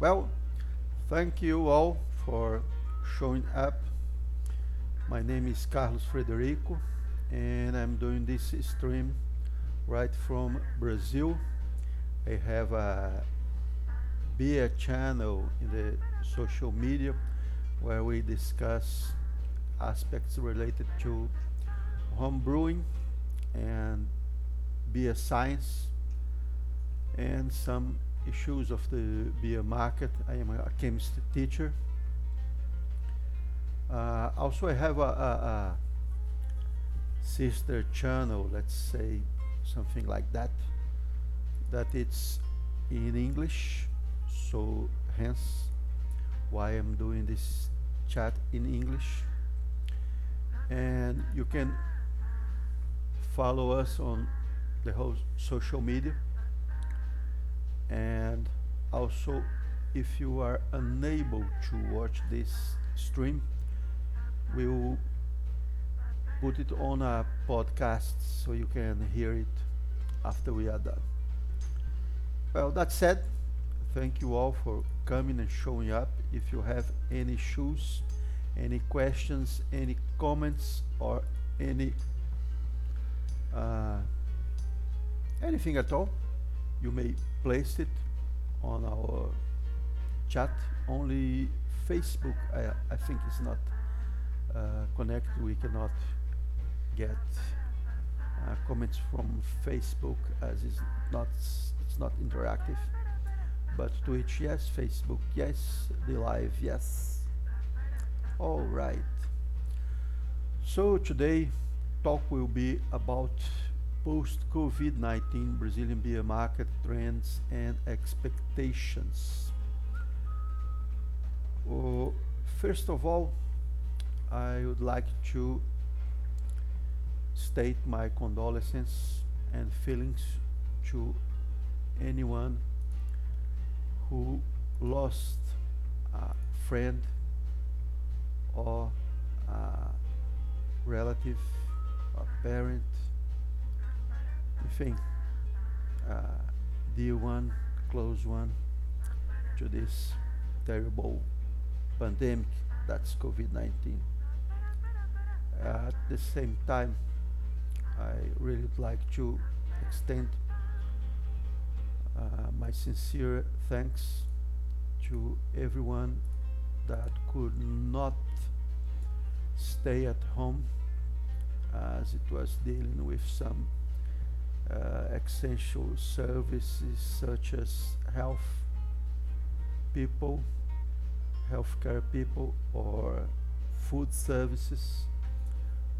Well, thank you all for showing up. My name is Carlos Frederico and I'm doing this stream right from Brazil. I have a beer channel in the social media where we discuss aspects related to home brewing and beer science and some issues of the beer market. I am a chemist teacher. Uh, also, I have a, a, a, sister channel, let's say something like that, that it's in English. So, hence why I'm doing this chat in English. And you can follow us on the whole social media and also if you are unable to watch this stream we will put it on a podcast so you can hear it after we are done. Well that said thank you all for coming and showing up. If you have any issues any questions any comments or any uh, anything at all you may place it on our chat. Only Facebook I, I think is not uh, connected. We cannot get uh, comments from Facebook as is not it's not interactive. But Twitch yes. Facebook yes. The live yes. All right. So today talk will be about post-COVID-19 Brazilian beer market trends and expectations. Uh, first of all, I would like to state my condolences and feelings to anyone who lost a friend or a relative or parent enfim, uh, dear one, close one to this terrible pandemic that's COVID-19. Uh, at the same time, I really would like to extend uh, my sincere thanks to everyone that could not stay at home as it was dealing with some Uh, essential services such as health people, healthcare people, or food services,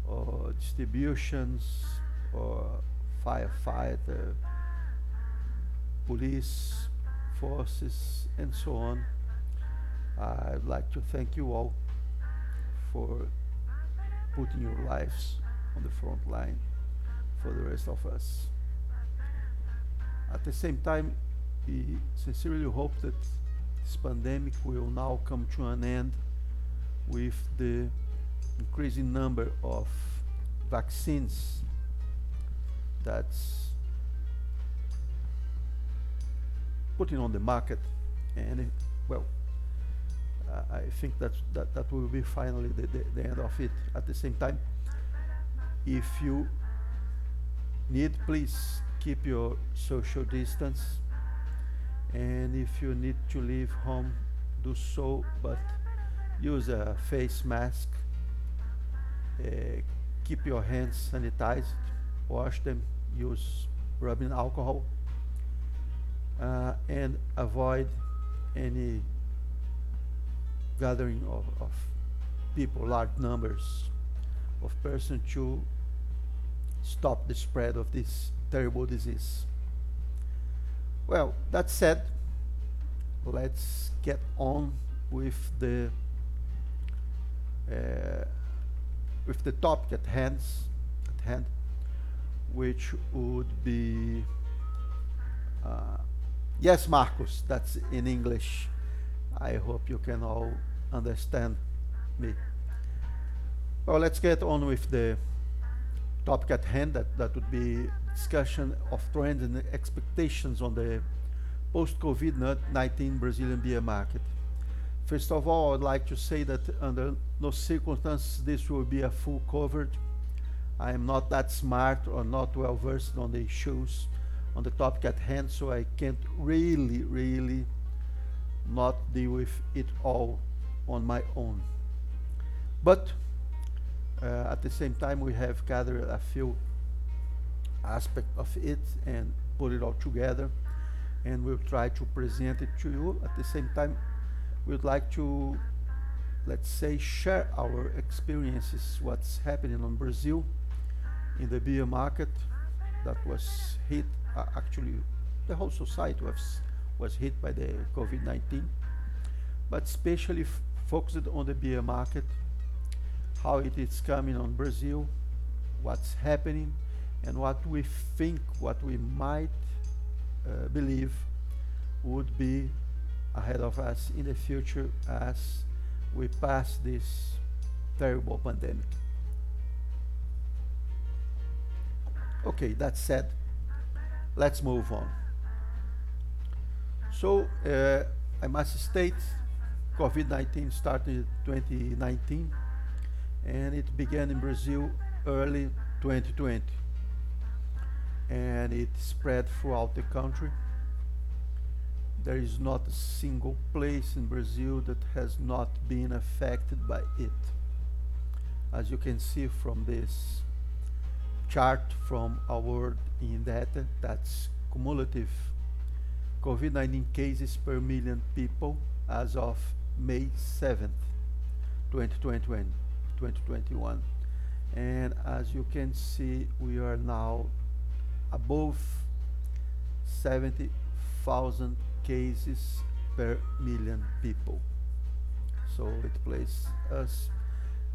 or distributions, or firefighter, police forces, and so on. I'd like to thank you all for putting your lives on the front line for the rest of us. At the same time, we sincerely hope that this pandemic will now come to an end with the increasing number of vaccines that's putting on the market. And well uh, I think that, that that will be finally the, the, the end of it. At the same time if you need please keep your social distance. And if you need to leave home do so but use a face mask. Uh, keep your hands sanitized wash them use rubbing alcohol. Uh, and avoid any gathering of, of people large numbers of persons to stop the spread of this terrible disease. Well, that said, let's get on with the uh, with the topic at hand, at hand, which would be uh, yes, Marcos. That's in English. I hope you can all understand me. Well, let's get on with the topic at hand. That that would be discussion of trends and expectations on the post-COVID-19 Brazilian beer market. First of all, I'd like to say that under no circumstances this will be a full coverage. I am not that smart or not well versed on the issues on the topic at hand, so I can't really, really not deal with it all on my own. But uh, at the same time, we have gathered a few aspects of it and put it all together, and we'll try to present it to you. At the same time, we'd like to, let's say, share our experiences, what's happening in Brazil in the beer market that was hit, uh, actually, the whole society was, was hit by the COVID-19, but especially focused on the beer market, how it is coming on Brazil, what's happening, and what we think, what we might uh, believe would be ahead of us in the future as we pass this terrible pandemic. Okay, that said, let's move on. So, uh, I must state, COVID-19 started in 2019 and it began in Brazil early 2020 and it spread throughout the country. There is not a single place in Brazil that has not been affected by it. As you can see from this chart from our data, that's cumulative COVID-19 cases per million people as of May 7th, 2021. 2021. And as you can see, we are now above 70,000 cases per million people. So it places us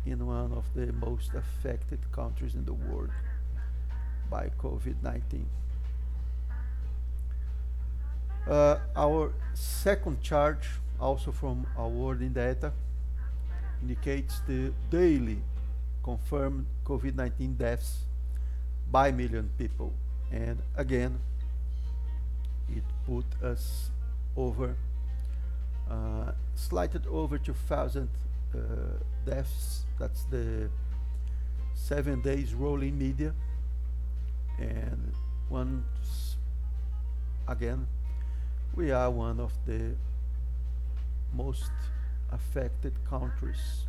in one of the most affected countries in the world by COVID-19. Uh, our second chart, also from our World in Data, indicates the daily confirmed COVID-19 deaths by million people and again it put us over uh, slighted over 2000 uh, deaths. That's the seven days rolling media. And once again we are one of the most affected countries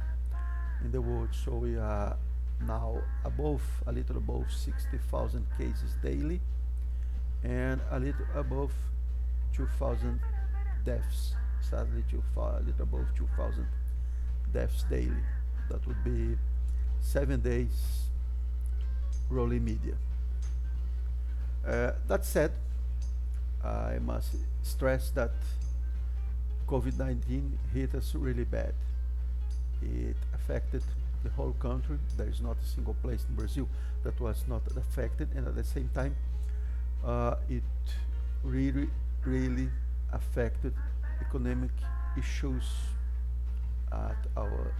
in the world. So we are now above a little above 60,000 cases daily and a little above 2,000 deaths. Sadly a little above 2,000 deaths daily. That would be seven days rolling media. Uh, that said I must stress that COVID-19 hit us really bad. It affected the whole country. There is not a single place in Brazil that was not affected, and at the same time, uh, it really, really affected economic issues at our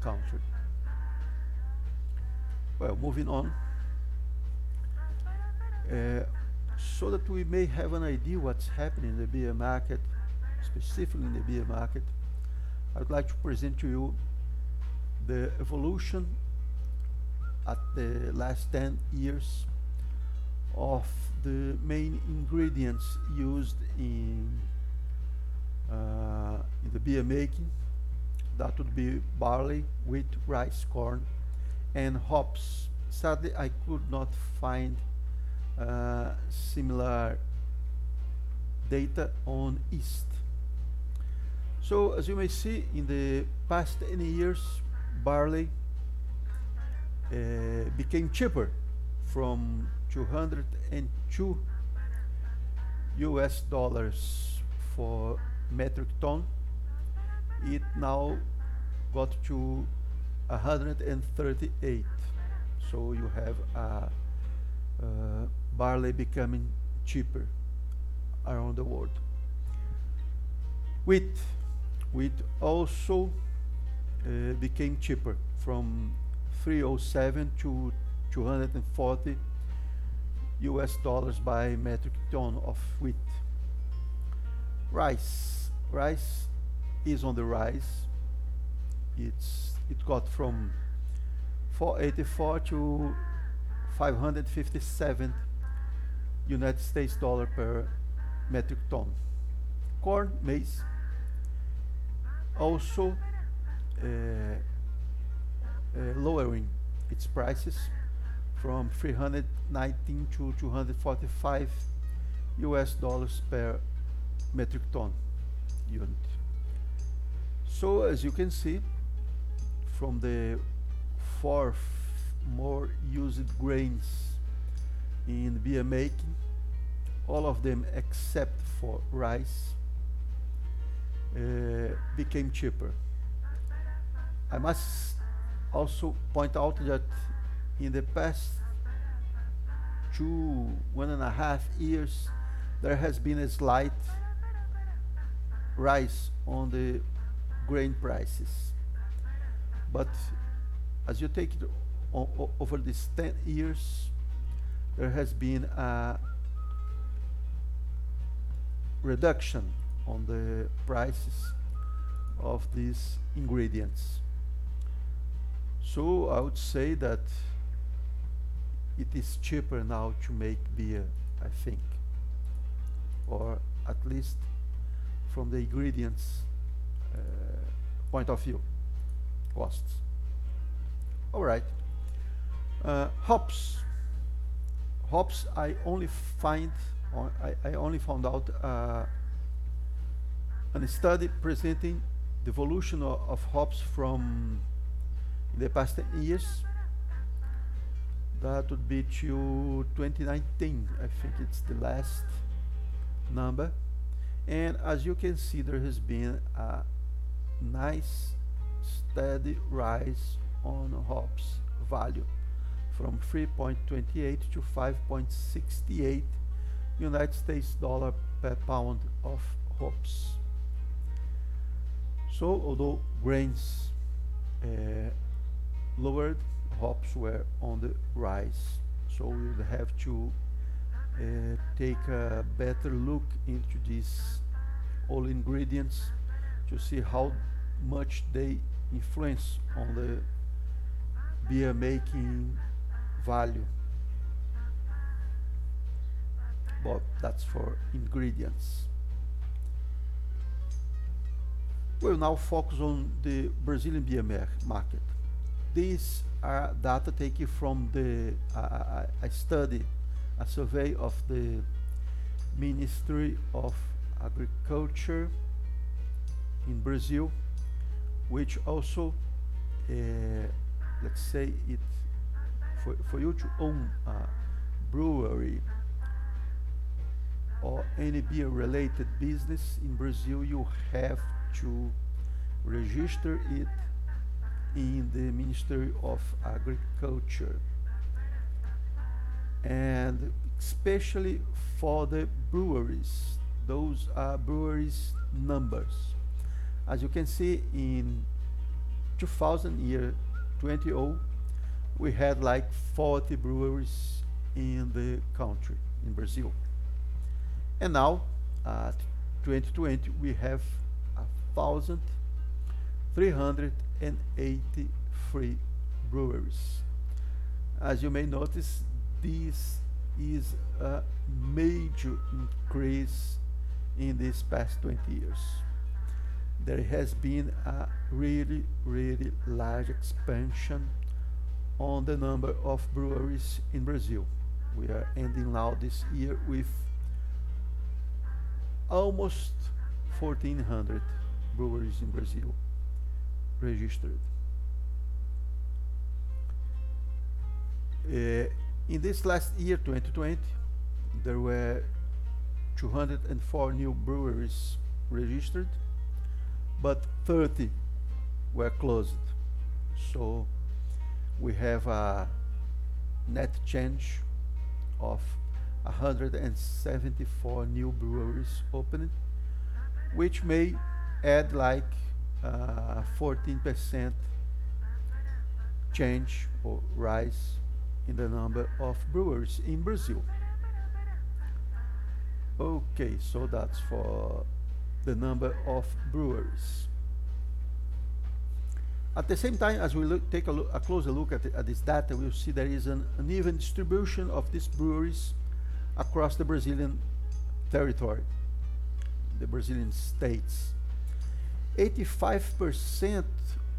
country. Well, moving on. Uh, so that we may have an idea what's happening in the beer market, specifically in the beer market, I would like to present to you the evolution at the last 10 years of the main ingredients used in, uh, in the beer making. That would be barley, wheat, rice, corn, and hops. Sadly, I could not find uh, similar data on yeast. So as you may see, in the past 10 years, barley uh, became cheaper from 202 US dollars for metric ton. It now got to 138. So you have a, uh, barley becoming cheaper around the world. Wheat, wheat also uh, became cheaper. From 307 to 240 US dollars by metric ton of wheat. rice. Rice is on the rise. It's it got from 484 to 557 United States dollar per metric ton. Corn maize. Also lowering its prices from 319 to 245 US dollars per metric ton unit. So as you can see from the four more used grains in beer making, all of them except for rice uh, became cheaper. I must also point out that in the past two, one and a half years, there has been a slight rise on the grain prices. But as you take it over these 10 years, there has been a reduction on the prices of these ingredients. So I would say that it is cheaper now to make beer, I think, or at least from the ingredients uh, point of view, costs. All right. Uh, hops. Hops, I only find, I, I only found out uh, a study presenting the evolution of, of hops from the past 10 years. That would be to 2019. I think it's the last number. And as you can see, there has been a nice steady rise on hops value from 3.28 to 5.68 United States dollar per pound of hops. So although grains uh, lowered, hops were on the rise. So we will have to uh, take a better look into these all ingredients to see how much they influence on the beer making value. But that's for ingredients. We'll now focus on the Brazilian beer market. These are data taken from the uh, a study, a survey of the Ministry of Agriculture in Brazil, which also, uh, let's say it, for, for you to own a brewery or any beer related business in Brazil, you have to register it in the Ministry of Agriculture. And especially for the breweries those are breweries numbers. As you can see in 2000 year 2000, we had like 40 breweries in the country in Brazil. And now at 2020 we have 1,383 breweries. As you may notice, this is a major increase in these past 20 years. There has been a really, really large expansion on the number of breweries in Brazil. We are ending now this year with almost 1400 breweries in Brazil registered. Uh, in this last year, 2020, there were 204 new breweries registered, but 30 were closed. So we have a net change of 174 new breweries opened, which may add like 14% uh, change or rise in the number of brewers in Brazil. Okay, so that's for the number of brewers. At the same time, as we look, take a, look, a closer look at, the, at, this data, we'll see there is an uneven distribution of these breweries across the Brazilian territory, the Brazilian states. 85%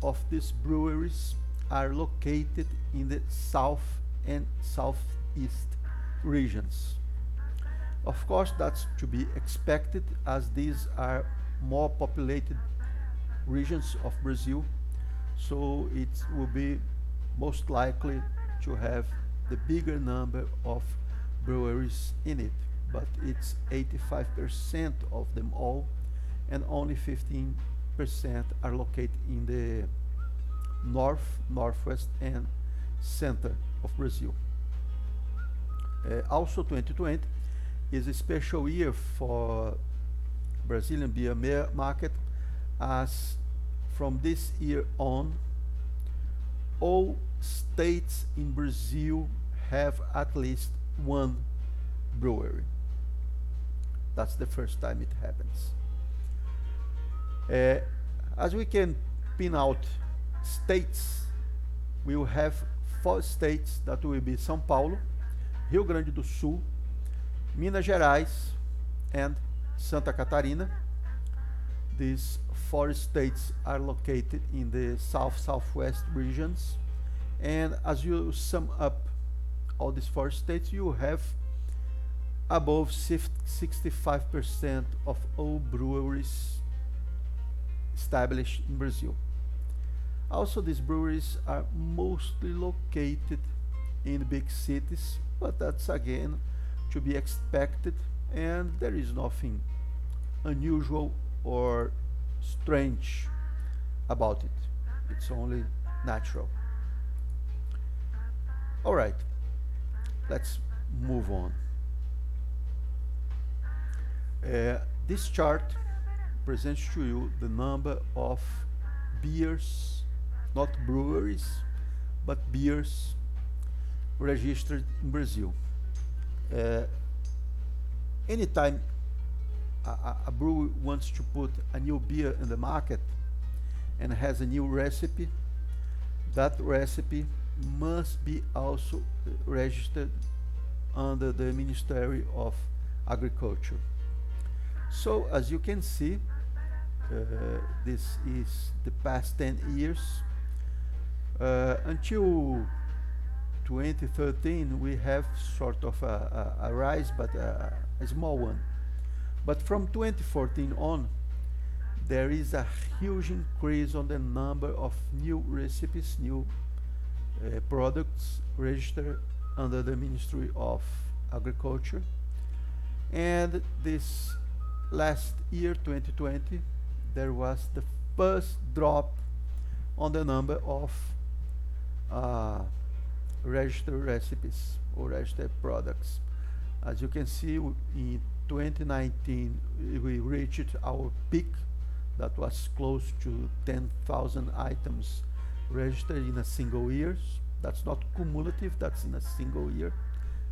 of these breweries are located in the south and southeast regions. Of course, that's to be expected as these are more populated regions of Brazil, so it will be most likely to have the bigger number of breweries in it, but it's 85% of them all, and only 15% are located in the north, northwest, and center of Brazil. Uh, also 2020 is a special year for Brazilian beer market as from this year on all states in Brazil have at least one brewery. That's the first time it happens. Uh, as we can pin out states, we will have four states that will be São Paulo, Rio Grande do Sul, Minas Gerais, and Santa Catarina. These four states are located in the south-southwest regions. And as you sum up all these four states, you have above 65% of all breweries established in Brazil. Also, these breweries are mostly located in big cities but that's again to be expected and there is nothing unusual or strange about it. It's only natural. All right, let's move on. Uh, this chart presents to you the number of beers, not breweries, but beers registered in Brazil. Uh, anytime a, a brewer wants to put a new beer in the market and has a new recipe, that recipe must be also registered under the Ministry of Agriculture. So as you can see, this is the past 10 years. Uh, until 2013 we have sort of a, a, a rise but a, a, small one but from 2014 on there is a huge increase on the number of new recipes new uh, products registered under the Ministry of Agriculture and this last year 2020 there was the first drop on the number of uh, registered recipes or registered products. As you can see, in 2019, we reached our peak that was close to 10,000 items registered in a single year. That's not cumulative, that's in a single year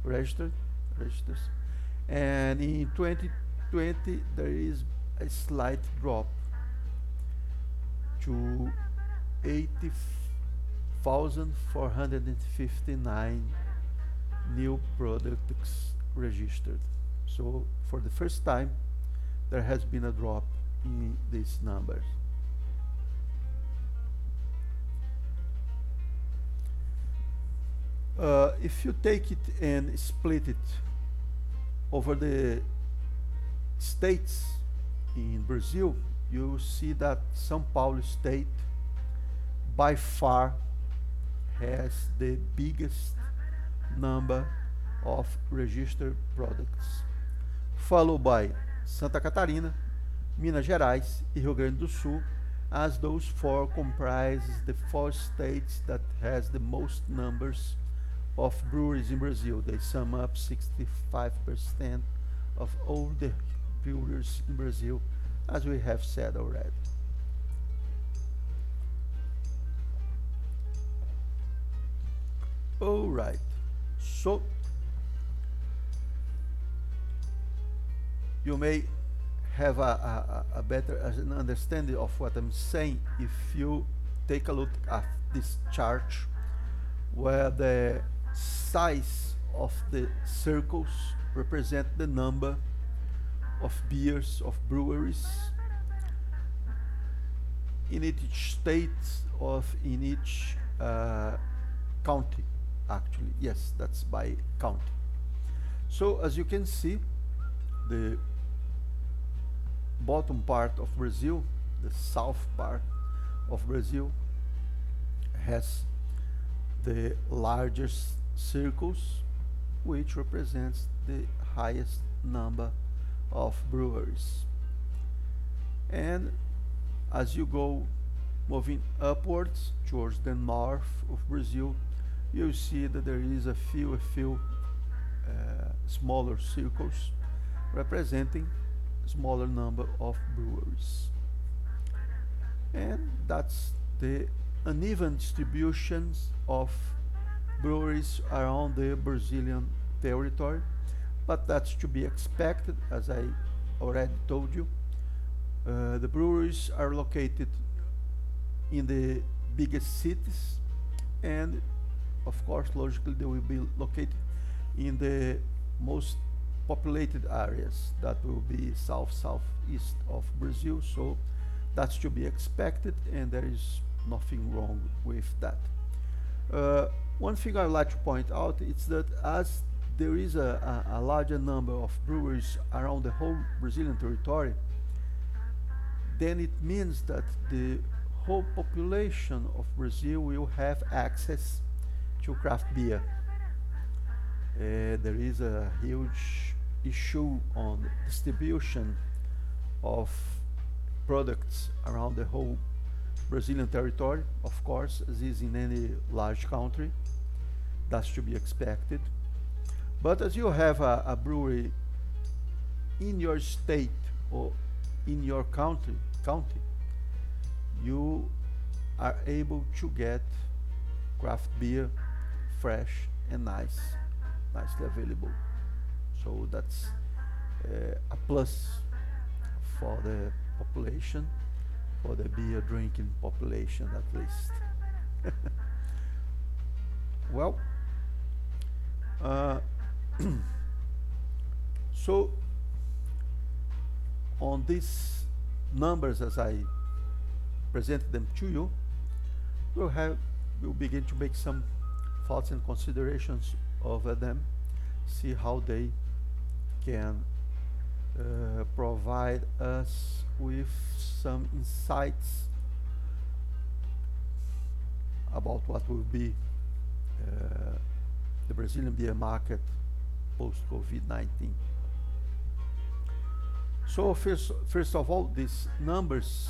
registered registers. And in 2020, there is a slight drop to 84 1,459 new products registered. So for the first time, there has been a drop in these numbers. Uh, if you take it and split it over the states in Brazil, you see that São Paulo state by far has the biggest number of registered products, followed by Santa Catarina, Minas Gerais e Rio Grande do Sul, as those four comprises the four states that has the most numbers of breweries in Brazil. They sum up 65% of all the breweries in Brazil, as we have said already. all right so you may have a, a, a better understanding of what I'm saying if you take a look at this chart where the size of the circles represent the number of beers of breweries in each state of in each uh, county actually. Yes that's by county. So as you can see the bottom part of Brazil the south part of Brazil has the largest circles which represents the highest number of breweries and as you go moving upwards towards the north of Brazil you see that there is a few a few uh, smaller circles representing smaller number of breweries and that's the uneven distributions of breweries around the Brazilian territory but that's to be expected as I already told you. Uh, the breweries are located in the biggest cities and of course logically they will be located in the most populated areas. That will be south southeast of Brazil so that's to be expected and there is nothing wrong with that. Uh, one thing I'd like to point out is that as there is a, a, a larger number of breweries around the whole Brazilian territory then it means that the whole population of Brazil will have access to craft beer. Uh, there is a huge issue on distribution of products around the whole Brazilian territory, of course, as is in any large country. That's to be expected. But as you have a, a brewery in your state or in your country, county, you are able to get craft beer fresh and nice, nicely available. So that's uh, a plus for the population, for the beer drinking population at least. well, uh, so on these numbers as I present them to you, we'll have we'll begin to make some thoughts and considerations over them, see how they can uh, provide us with some insights about what will be uh, the Brazilian beer market post COVID-19. So first, first of all, these numbers,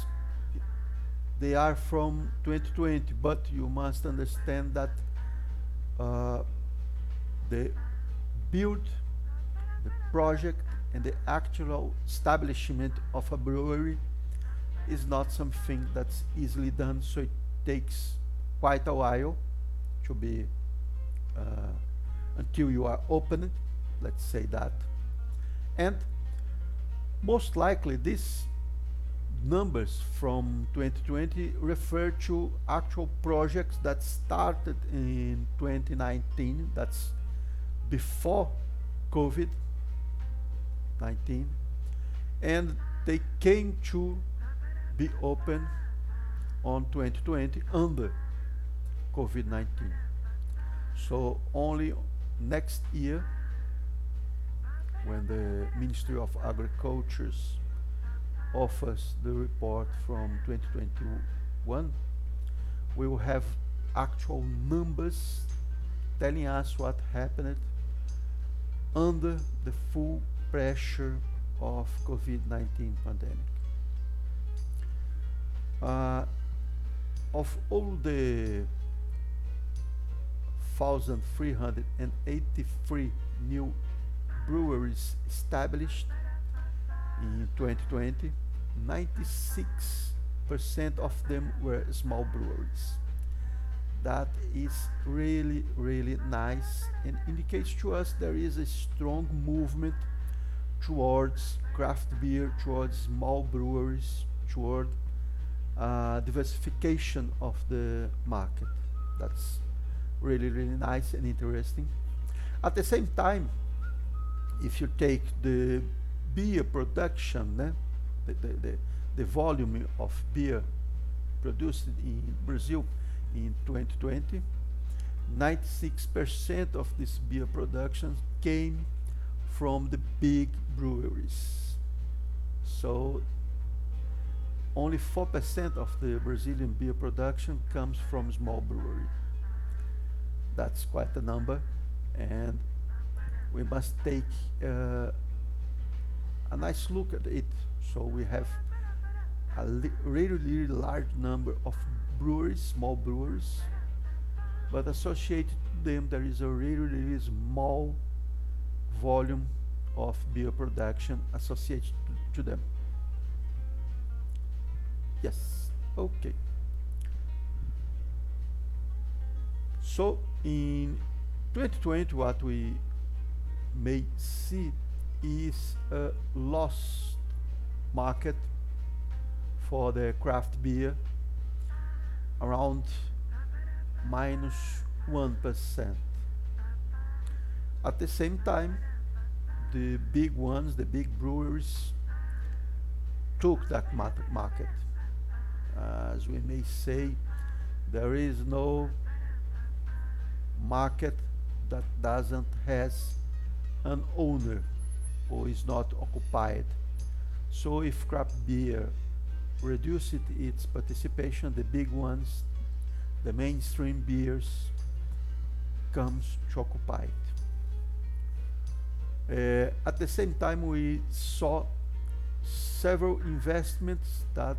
they are from 2020, but you must understand that uh, the build, the project, and the actual establishment of a brewery is not something that's easily done, so it takes quite a while to be uh, until you are open, let's say that. And most likely these numbers from 2020 refer to actual projects that started in 2019 that's before COVID-19 and they came to be open on 2020 under COVID-19 so only next year when the Ministry of Agriculture offers the report from 2021, we will have actual numbers telling us what happened under the full pressure of COVID-19 pandemic. Uh, of all the 1,383 new breweries established in 2020, 96% of them were small breweries. That is really, really nice and indicates to us there is a strong movement towards craft beer, towards small breweries, toward uh, diversification of the market. That's really, really nice and interesting. At the same time, if you take the beer production, eh, the, the, the, the volume of beer produced in Brazil in 2020, 96% of this beer production came from the big breweries. So only 4% of the Brazilian beer production comes from small brewery. That's quite a number and we must take uh, a nice look at it. So we have a really, really large number of breweries, small breweries, but associated to them there is a really, really small volume of beer production associated to, to them. Yes, okay. So in 2020 what we may see is a lost market for the craft beer around minus 1. At the same time, the big ones, the big breweries, took that market. As we may say, there is no market that doesn't has an owner or is not occupied. So if craft beer reduced its participation, the big ones, the mainstream beers, comes to occupy it. Uh, at the same time, we saw several investments that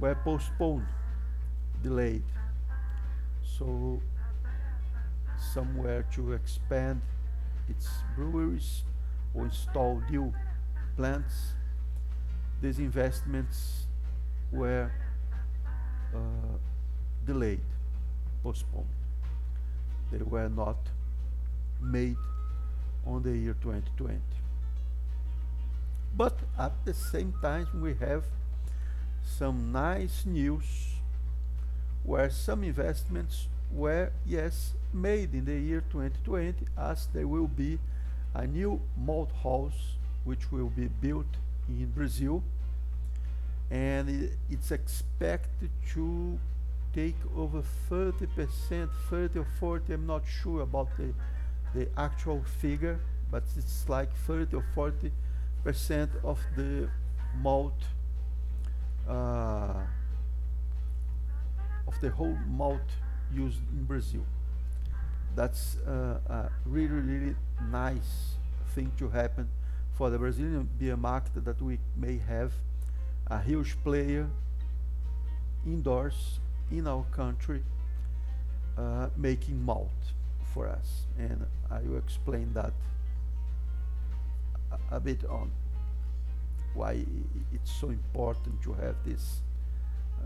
were postponed, delayed. So somewhere to expand its breweries or install new plants. These investments were uh, delayed, postponed. They were not made on the year 2020. But at the same time, we have some nice news where some investments were, yes, made in the year 2020 as there will be a new malt house which will be built in Brazil and it's expected to take over 30%, 30 or 40, I'm not sure about the, the actual figure, but it's like 30 or 40 percent of the malt uh, of the whole malt used in Brazil. That's uh, a really, really nice thing to happen for the Brazilian beer market that we may have a huge player indoors in our country uh, making malt for us. And I will explain that a, a bit on why it's so important to have this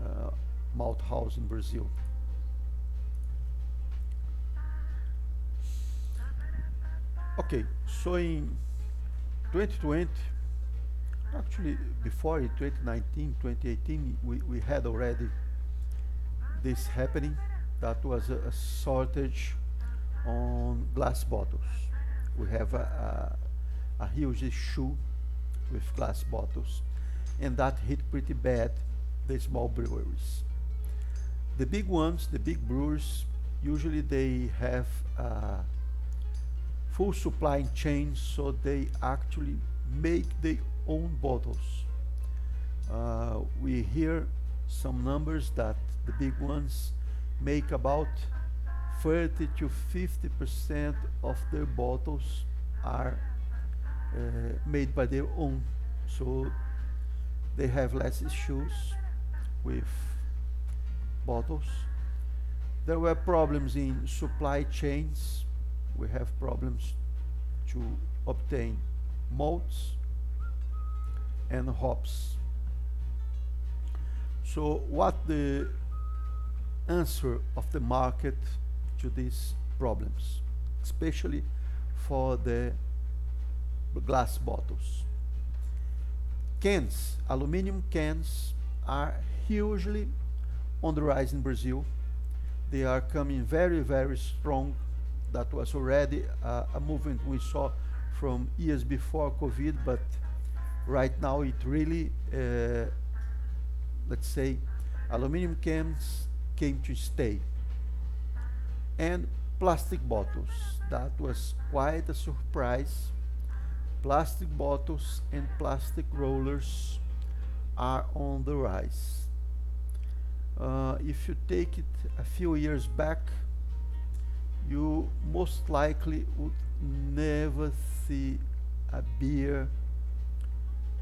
uh, malt house in Brazil. Okay, so in 2020, actually before in 2019, 2018, we, we had already this happening. That was a, a shortage on glass bottles. We have a, a, a huge issue with glass bottles, and that hit pretty bad the small breweries. The big ones, the big brewers, usually they have uh, full supply chain so they actually make their own bottles. Uh, we hear some numbers that the big ones make about 30 to 50 percent of their bottles are uh, made by their own so they have less issues with bottles there were problems in supply chains we have problems to obtain malts and hops. So what the answer of the market to these problems, especially for the glass bottles. Cans, aluminum cans are hugely on the rise in Brazil. They are coming very, very strong. That was already uh, a movement we saw from years before COVID, but right now it really, uh, let's say, aluminum cans came to stay. And plastic bottles, that was quite a surprise. Plastic bottles and plastic growlers are on the rise. Uh, if you take it a few years back, you most likely would never see a beer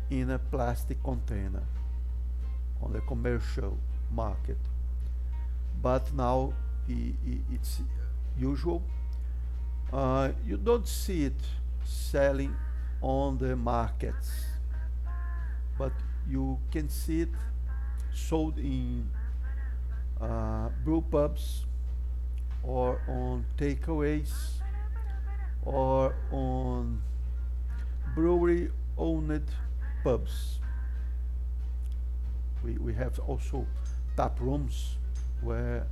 in a plastic container on the commercial market. But now it's usual. Uh, you don't see it selling on the markets, but you can see it sold in uh, brew pubs or on takeaways or on brewery owned pubs. We, we have also tap rooms where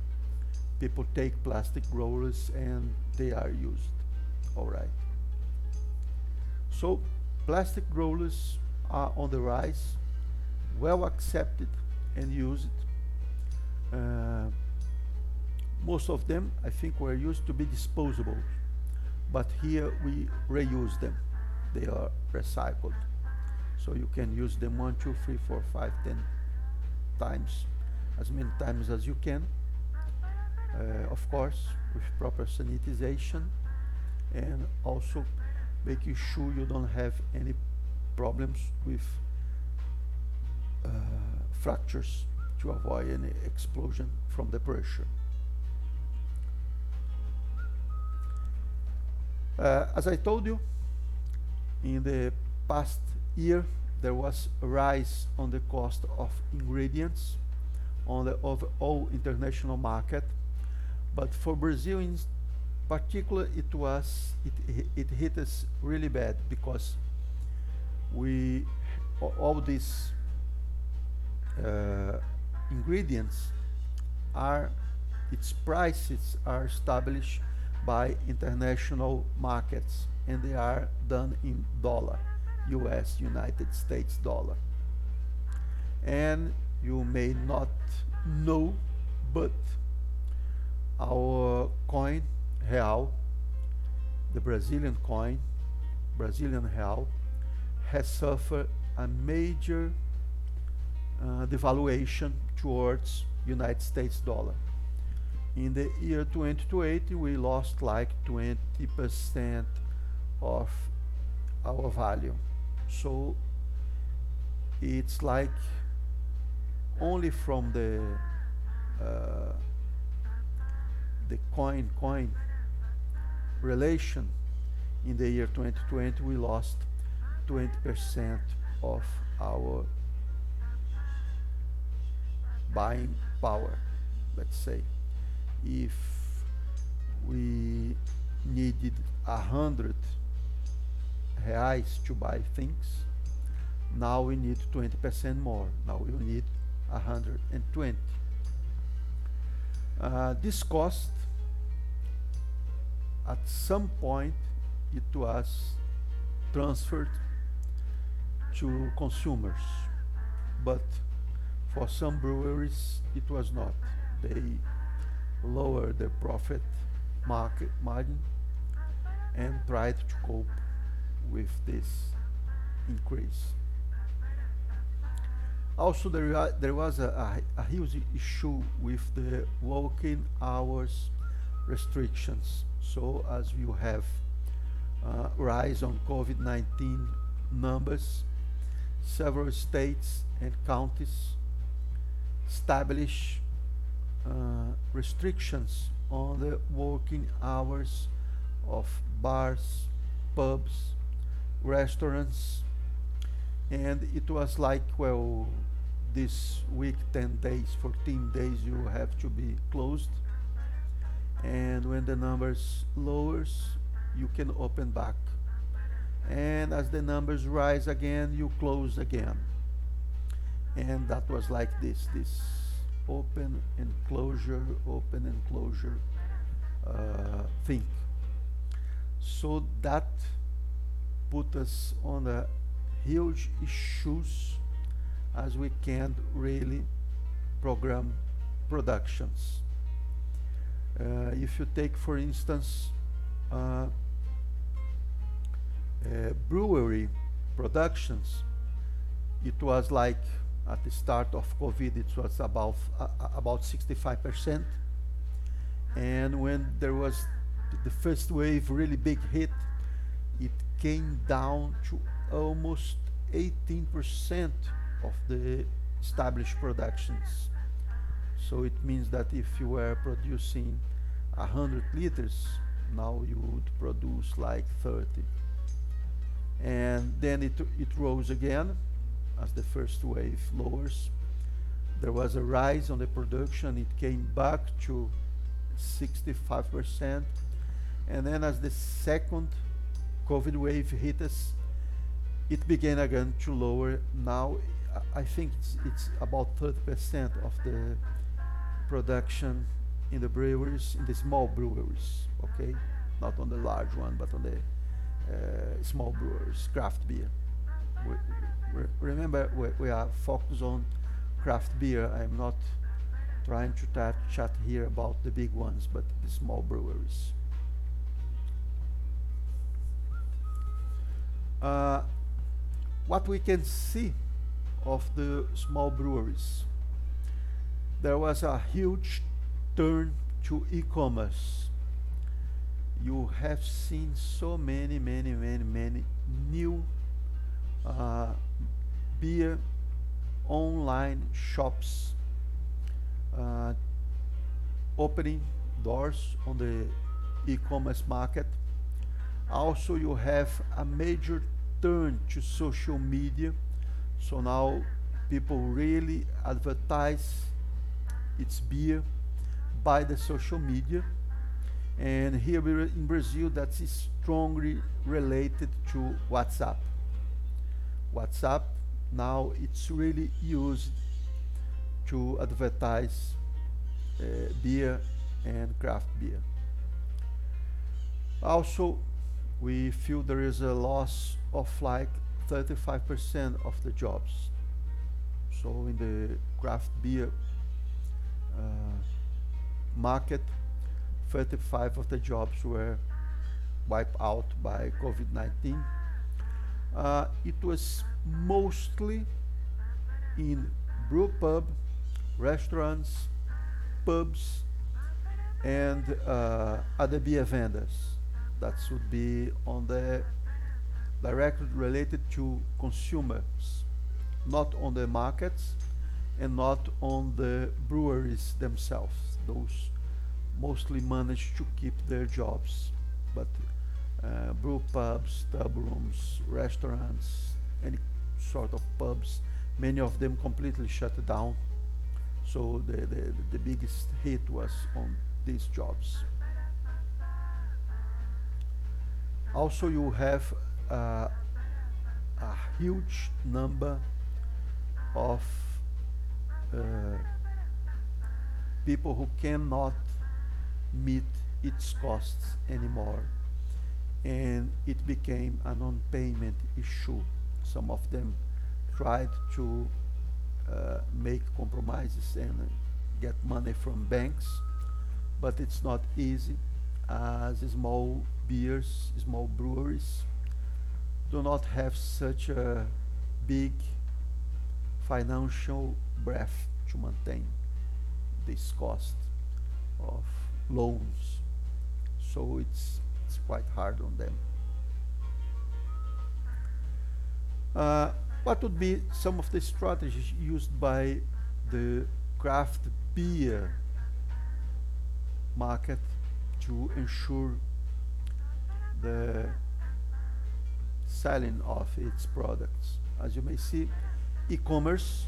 people take plastic growlers and they are used. All right. So plastic growlers are on the rise, well accepted and used. Uh, most of them, I think, were used to be disposable, but here we reuse them. They are recycled. So you can use them one, two, three, four, five, ten times, as many times as you can. Uh, of course, with proper sanitization and also making sure you don't have any problems with uh, fractures to avoid any explosion from the pressure. Uh, as I told you, in the past year, there was a rise on the cost of ingredients on the overall international market. But for Brazil in particular, it was it, it hit us really bad because we all these uh, ingredients are its prices are established by international markets and they are done in dollar US United States dollar. And you may not know but our coin real the Brazilian coin Brazilian real has suffered a major uh, devaluation towards United States dollar in the year 2020 we lost like 20% of our value. So it's like only from the uh, the coin coin relation in the year 2020 we lost 20% of our buying power let's say if we needed a hundred reais to buy things now we need 20% more. Now we need 120 uh, this cost at some point it was transferred to consumers. But for some breweries it was not. They lower the profit market margin and tried to cope with this increase. Also, there, there was a, a, a, huge issue with the working hours restrictions. So, as you have uh, rise on COVID-19 numbers, several states and counties establish uh, restrictions on the working hours of bars, pubs, restaurants, and it was like, well, this week 10 days, 14 days you have to be closed, and when the numbers lowers, you can open back. and as the numbers rise again you close again. And that was like this this open and closure open and closure uh, thing. So that put us on a huge issues as we can't really program productions. Uh, if you take for instance uh, uh, brewery productions, it was like at the start of COVID, it was about uh, about 65%. And when there was the first wave, really big hit, it came down to almost 18% of the established productions. So it means that if you were producing 100 liters, now you would produce like 30 and then it, it rose again as the first wave lowers. There was a rise on the production, it came back to 65%, and then as the second COVID wave hit us, it began again to lower. Now, I think it's, it's about 30% of the production in the breweries, in the small breweries, okay? Not on the large one, but on the uh, small brewers, craft beer. Remember, we, we, are focused on craft beer. I'm not trying to chat here about the big ones, but the small breweries. Uh, what we can see of the small breweries, there was a huge turn to e-commerce you have seen so many, many, many, many new uh, beer online shops uh, opening doors on the e-commerce market. Also, you have a major turn to social media. So now people really advertise its beer by the social media and here in Brazil that is strongly related to WhatsApp. WhatsApp now it's really used to advertise uh, beer and craft beer. Also, we feel there is a loss of like 35% of the jobs. So in the craft beer uh, market, 35 of the jobs were wiped out by COVID-19. Uh, it was mostly in brew pub, restaurants, pubs, and uh, other beer vendors. That should be on the directly related to consumers, not on the markets and not on the breweries themselves. Those mostly managed to keep their jobs. But uh, brew pubs, tap rooms, restaurants, any sort of pubs, many of them completely shut down. So the, the, the biggest hit was on these jobs. Also, you have uh, a huge number of uh, people who cannot meet its costs anymore. And it became a non-payment issue. Some of them tried to uh, make compromises and get money from banks, but it's not easy as small beers, small breweries do not have such a big financial breath to maintain this cost of loans. So it's quite hard on them. Uh, what would be some of the strategies used by the craft beer market to ensure the selling of its products? As you may see, e-commerce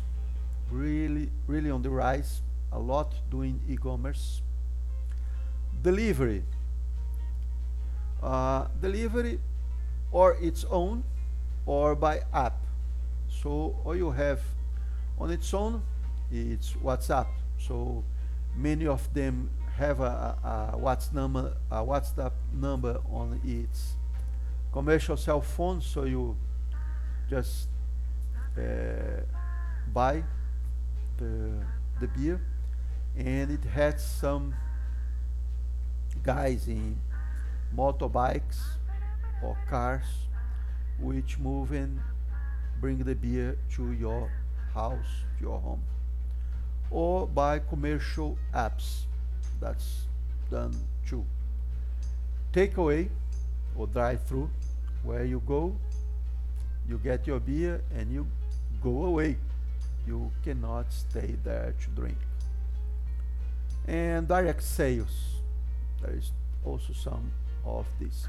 really, really on the rise. A lot doing e-commerce delivery. Uh, delivery or its own or by app. So all you have on its own, it's WhatsApp. So many of them have a, a, WhatsApp number, a WhatsApp number on its commercial cell phone. So you just uh, buy the the beer, and it has some guys in motorbikes or cars which move and bring the beer to your house, to your home. Or by commercial apps. That's done too. Takeaway or drive-through, where you go, you get your beer and you go away. You cannot stay there to drink. And direct sales. There is also some of this.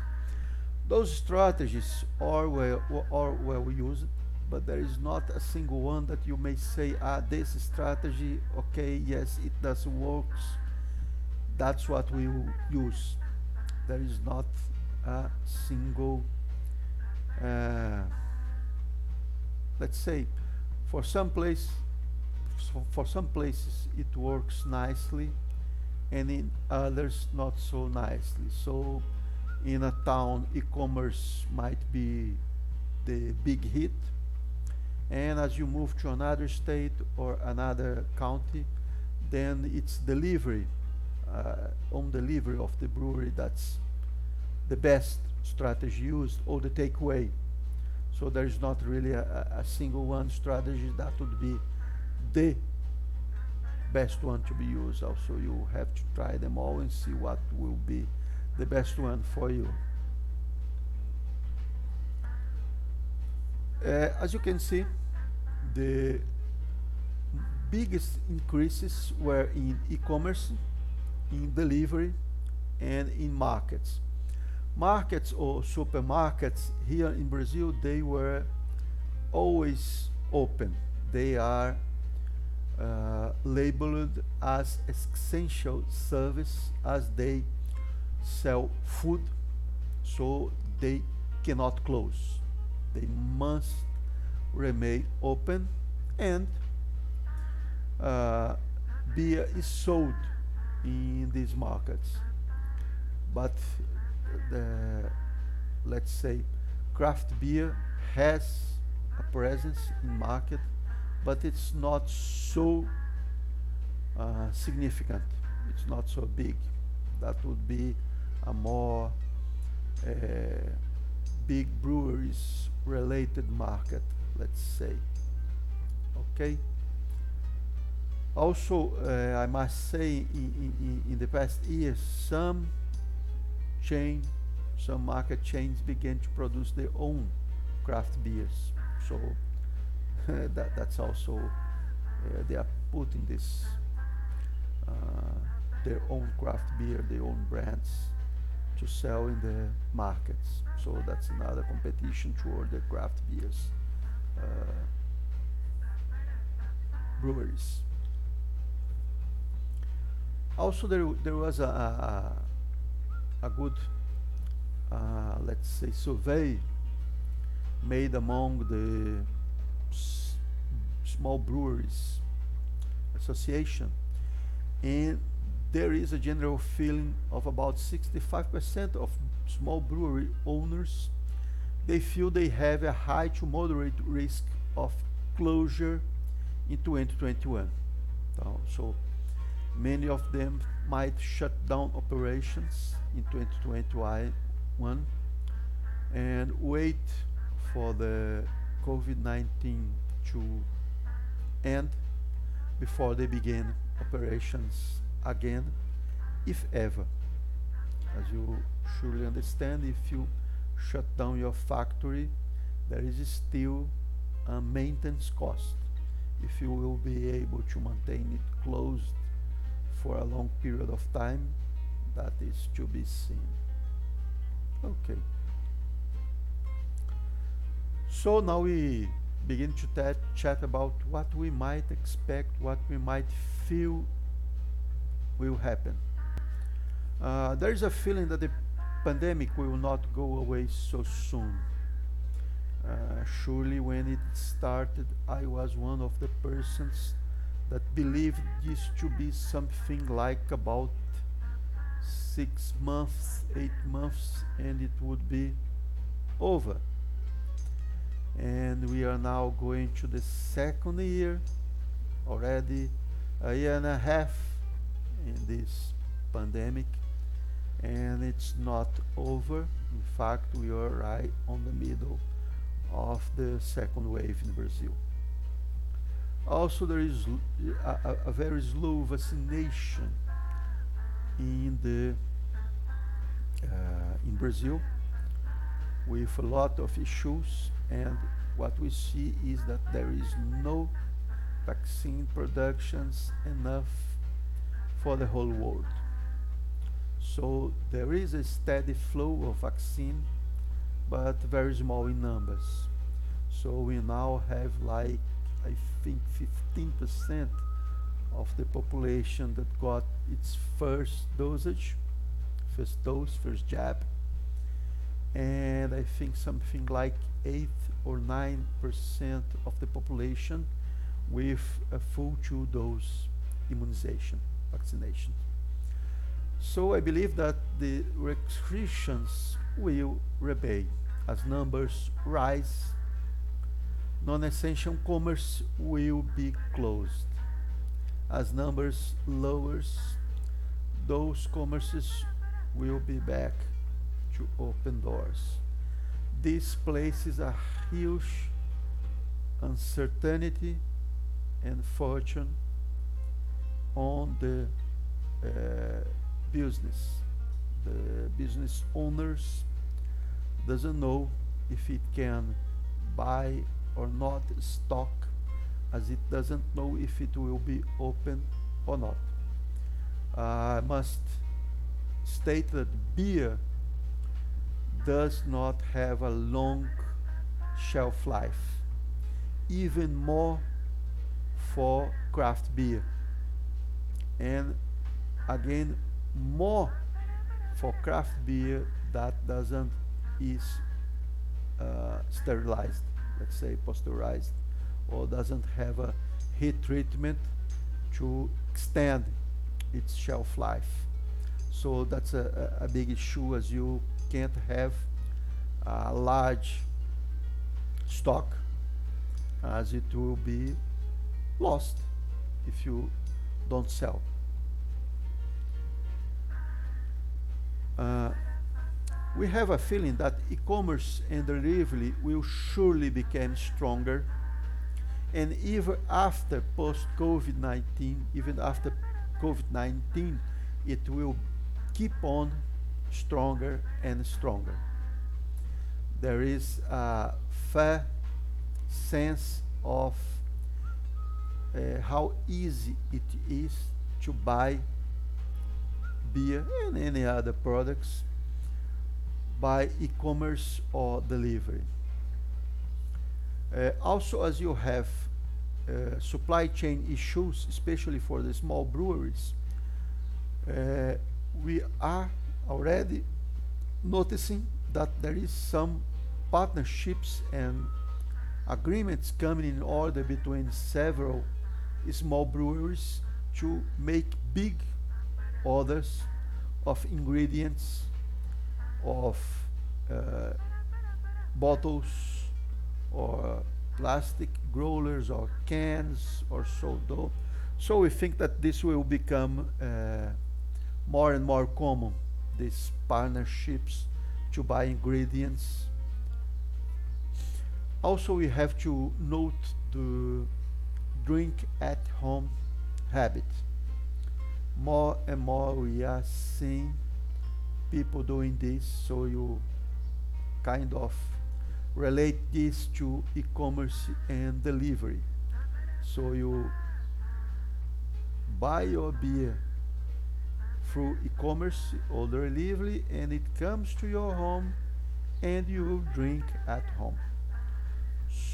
Those strategies are well, are well used, but there is not a single one that you may say, ah, this strategy, okay, yes, it does works. That's what we use. There is not a single, uh, let's say, for some place, for some places it works nicely, and in others not so nicely. So in a town, e-commerce might be the big hit. And as you move to another state or another county, then it's delivery, uh, on delivery of the brewery that's the best strategy used, or the takeaway. So there's not really a, a single one strategy that would be the best one to be used. Also, you have to try them all and see what will be the best one for you. Uh, as you can see, the biggest increases were in e-commerce, in delivery, and in markets. Markets or supermarkets here in Brazil, they were always open. They are uh, labeled as essential service as they sell food, so they cannot close. They must remain open and uh, beer is sold in these markets. But the, let's say, craft beer has a presence in market, but it's not so uh, significant. It's not so big. That would be a more uh, big breweries related market, let's say. Okay. Also, uh, I must say, in, in, in the past years, some chain, some market chains began to produce their own craft beers. So that that's also uh, they are putting this uh, their own craft beer, their own brands to sell in the markets. So that's another competition toward the craft beers uh, breweries. Also, there there was a a, a good uh, let's say survey made among the small breweries association and there is a general feeling of about 65% of small brewery owners they feel they have a high to moderate risk of closure in 2021 so many of them might shut down operations in 2021 and wait for the COVID-19 to end before they begin operations again, if ever. As you surely understand, if you shut down your factory, there is still a maintenance cost. If you will be able to maintain it closed for a long period of time, that is to be seen. Okay. So now we begin to chat about what we might expect, what we might feel will happen. Uh, there is a feeling that the pandemic will not go away so soon. Uh, surely when it started, I was one of the persons that believed this to be something like about six months, eight months, and it would be over. And we are now going to the second year, already a year and a half in this pandemic, and it's not over. In fact, we are right on the middle of the second wave in Brazil. Also, there is a, a, very slow vaccination in the uh, in Brazil with a lot of issues and what we see is that there is no vaccine productions enough for the whole world. So there is a steady flow of vaccine but very small in numbers. So we now have like I think 15% of the population that got its first dosage, first dose, first jab. And I think something like 8 or 9% of the population with a full two dose immunization, vaccination. So I believe that the restrictions will remain as numbers rise. Non-essential commerce will be closed as numbers lowers, those commerces will be back to open doors. This places a huge uncertainty and fortune on the uh, business. The business owners doesn't know if it can buy or not stock as it doesn't know if it will be open or not. I must state that beer does not have a long shelf life, even more for craft beer, and again more for craft beer that doesn't is uh, sterilized, let's say pasteurized or doesn't have a heat treatment to extend its shelf life. So that's a, a, a big issue as you can't have a large stock as it will be lost if you don't sell. Uh, we have a feeling that e-commerce and delivery will surely become stronger and even after post COVID-19, even after COVID-19, it will keep on stronger and stronger. There is a fair sense of uh, how easy it is to buy beer and any other products by e-commerce or delivery. Uh, also, as you have uh, supply chain issues, especially for the small breweries, uh, we are already noticing that there is some partnerships and agreements coming in order between several small breweries to make big orders of ingredients of uh, bottles or plastic growlers or cans or so though. So we think that this will become uh, more and more common, these partnerships to buy ingredients. Also we have to note the drink at home habit. More and more we are seeing people doing this, so you kind of relate this to e-commerce and delivery. So you buy your beer through e-commerce or delivery and it comes to your home and you drink at home.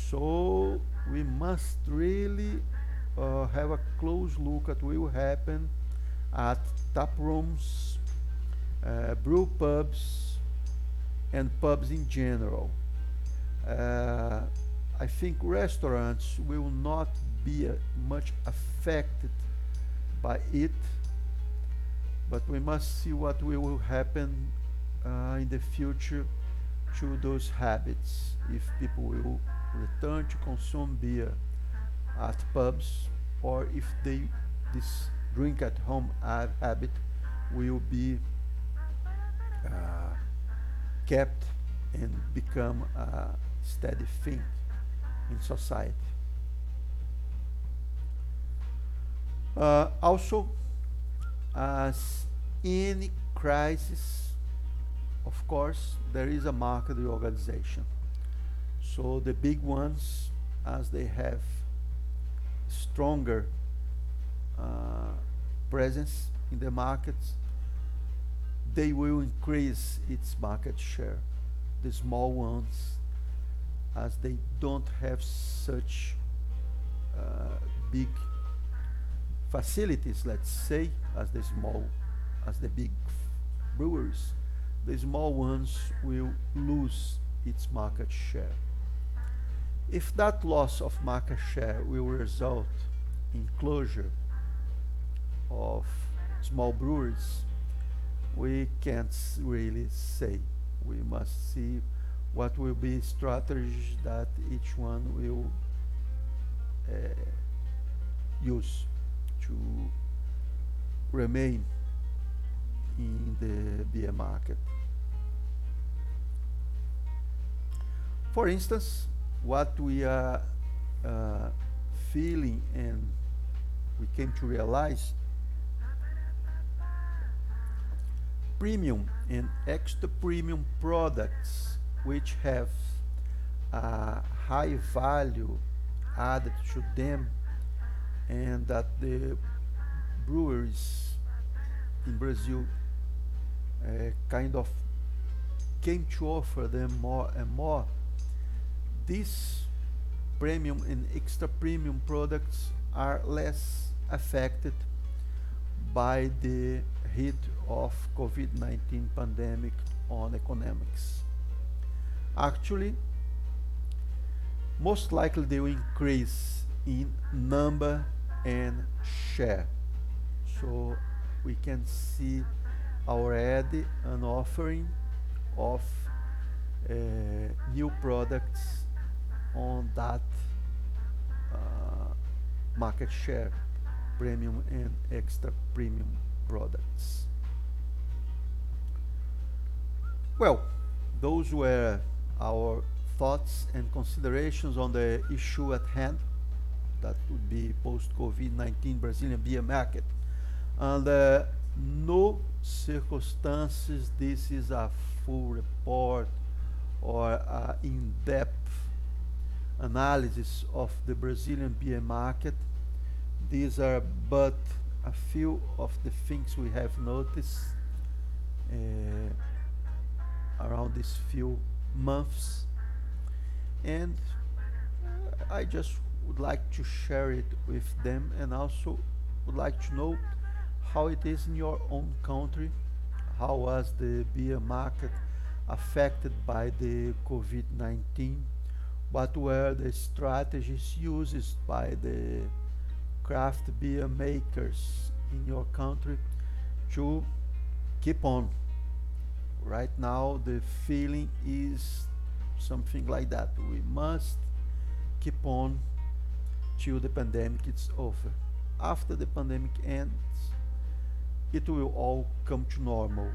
So we must really uh, have a close look at what will happen at tap rooms, uh, brew pubs, and pubs in general uh, I think restaurants will not be uh, much affected by it, but we must see what will happen uh, in the future to those habits. If people will return to consume beer at pubs, or if they this drink at home habit will be uh, kept and become a steady thing in society. Uh, also, as any crisis, of course, there is a market organization. So the big ones, as they have stronger presence in the markets, they will increase its market share. The small ones, as they don't have such uh, big facilities, let's say, as the small, as the big breweries, the small ones will lose its market share. If that loss of market share will result in closure of small breweries, we can't really say. We must see what will be strategies that each one will uh, use to remain in the beer market. For instance, what we are uh, feeling and we came to realize premium and extra premium products which have a high value added to them and that the breweries in Brazil uh, kind of came to offer them more and more. These premium and extra premium products are less affected by the hit of COVID-19 pandemic on economics. Actually, most likely they will increase in number and share. So we can see already an offering of uh, new products on that uh, market share premium and extra premium products. Well, those were our thoughts and considerations on the issue at hand that would be post-COVID-19 Brazilian beer market. And uh, no circumstances this is a full report or in-depth analysis of the Brazilian beer market these are but a few of the things we have noticed uh, around these few months. And I just would like to share it with them and also would like to know how it is in your own country. How was the beer market affected by the COVID-19 what were the strategies used by the craft beer makers in your country to keep on. Right now, the feeling is something like that. We must keep on till the pandemic is over. After the pandemic ends, it will all come to normal,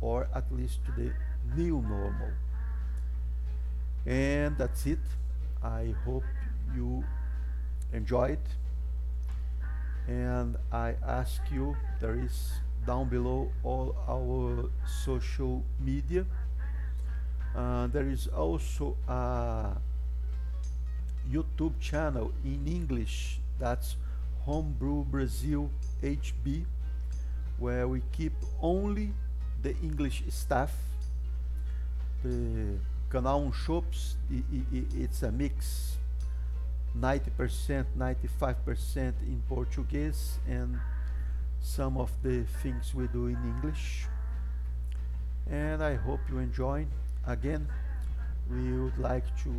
or at least to the new normal. And that's it. I hope you enjoyed and I ask you there is down below all our social media. Uh, there is also a YouTube channel in English. That's Homebrew Brazil HB where we keep only the English staff the Canal um Shops it's a mix 90%, 95% in Portuguese and some of the things we do in English. And I hope you enjoy. Again, We would like to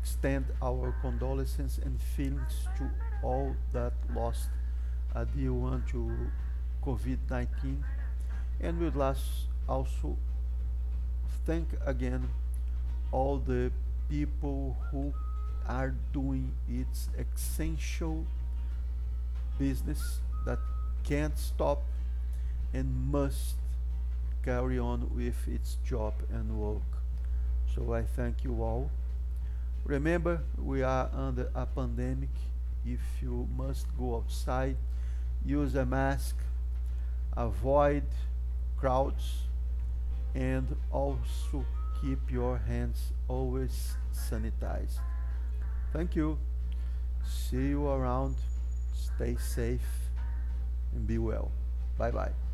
extend our condolences and feelings to all that lost a dear one to COVID-19 and we'd like also thank again all the people who are doing its essential business that can't stop and must carry on with its job and work. So I thank you all. Remember, we are under a pandemic. If you must go outside, use a mask, avoid crowds, and also keep your hands always sanitized. Thank you. See you around. Stay safe and be well. Bye bye.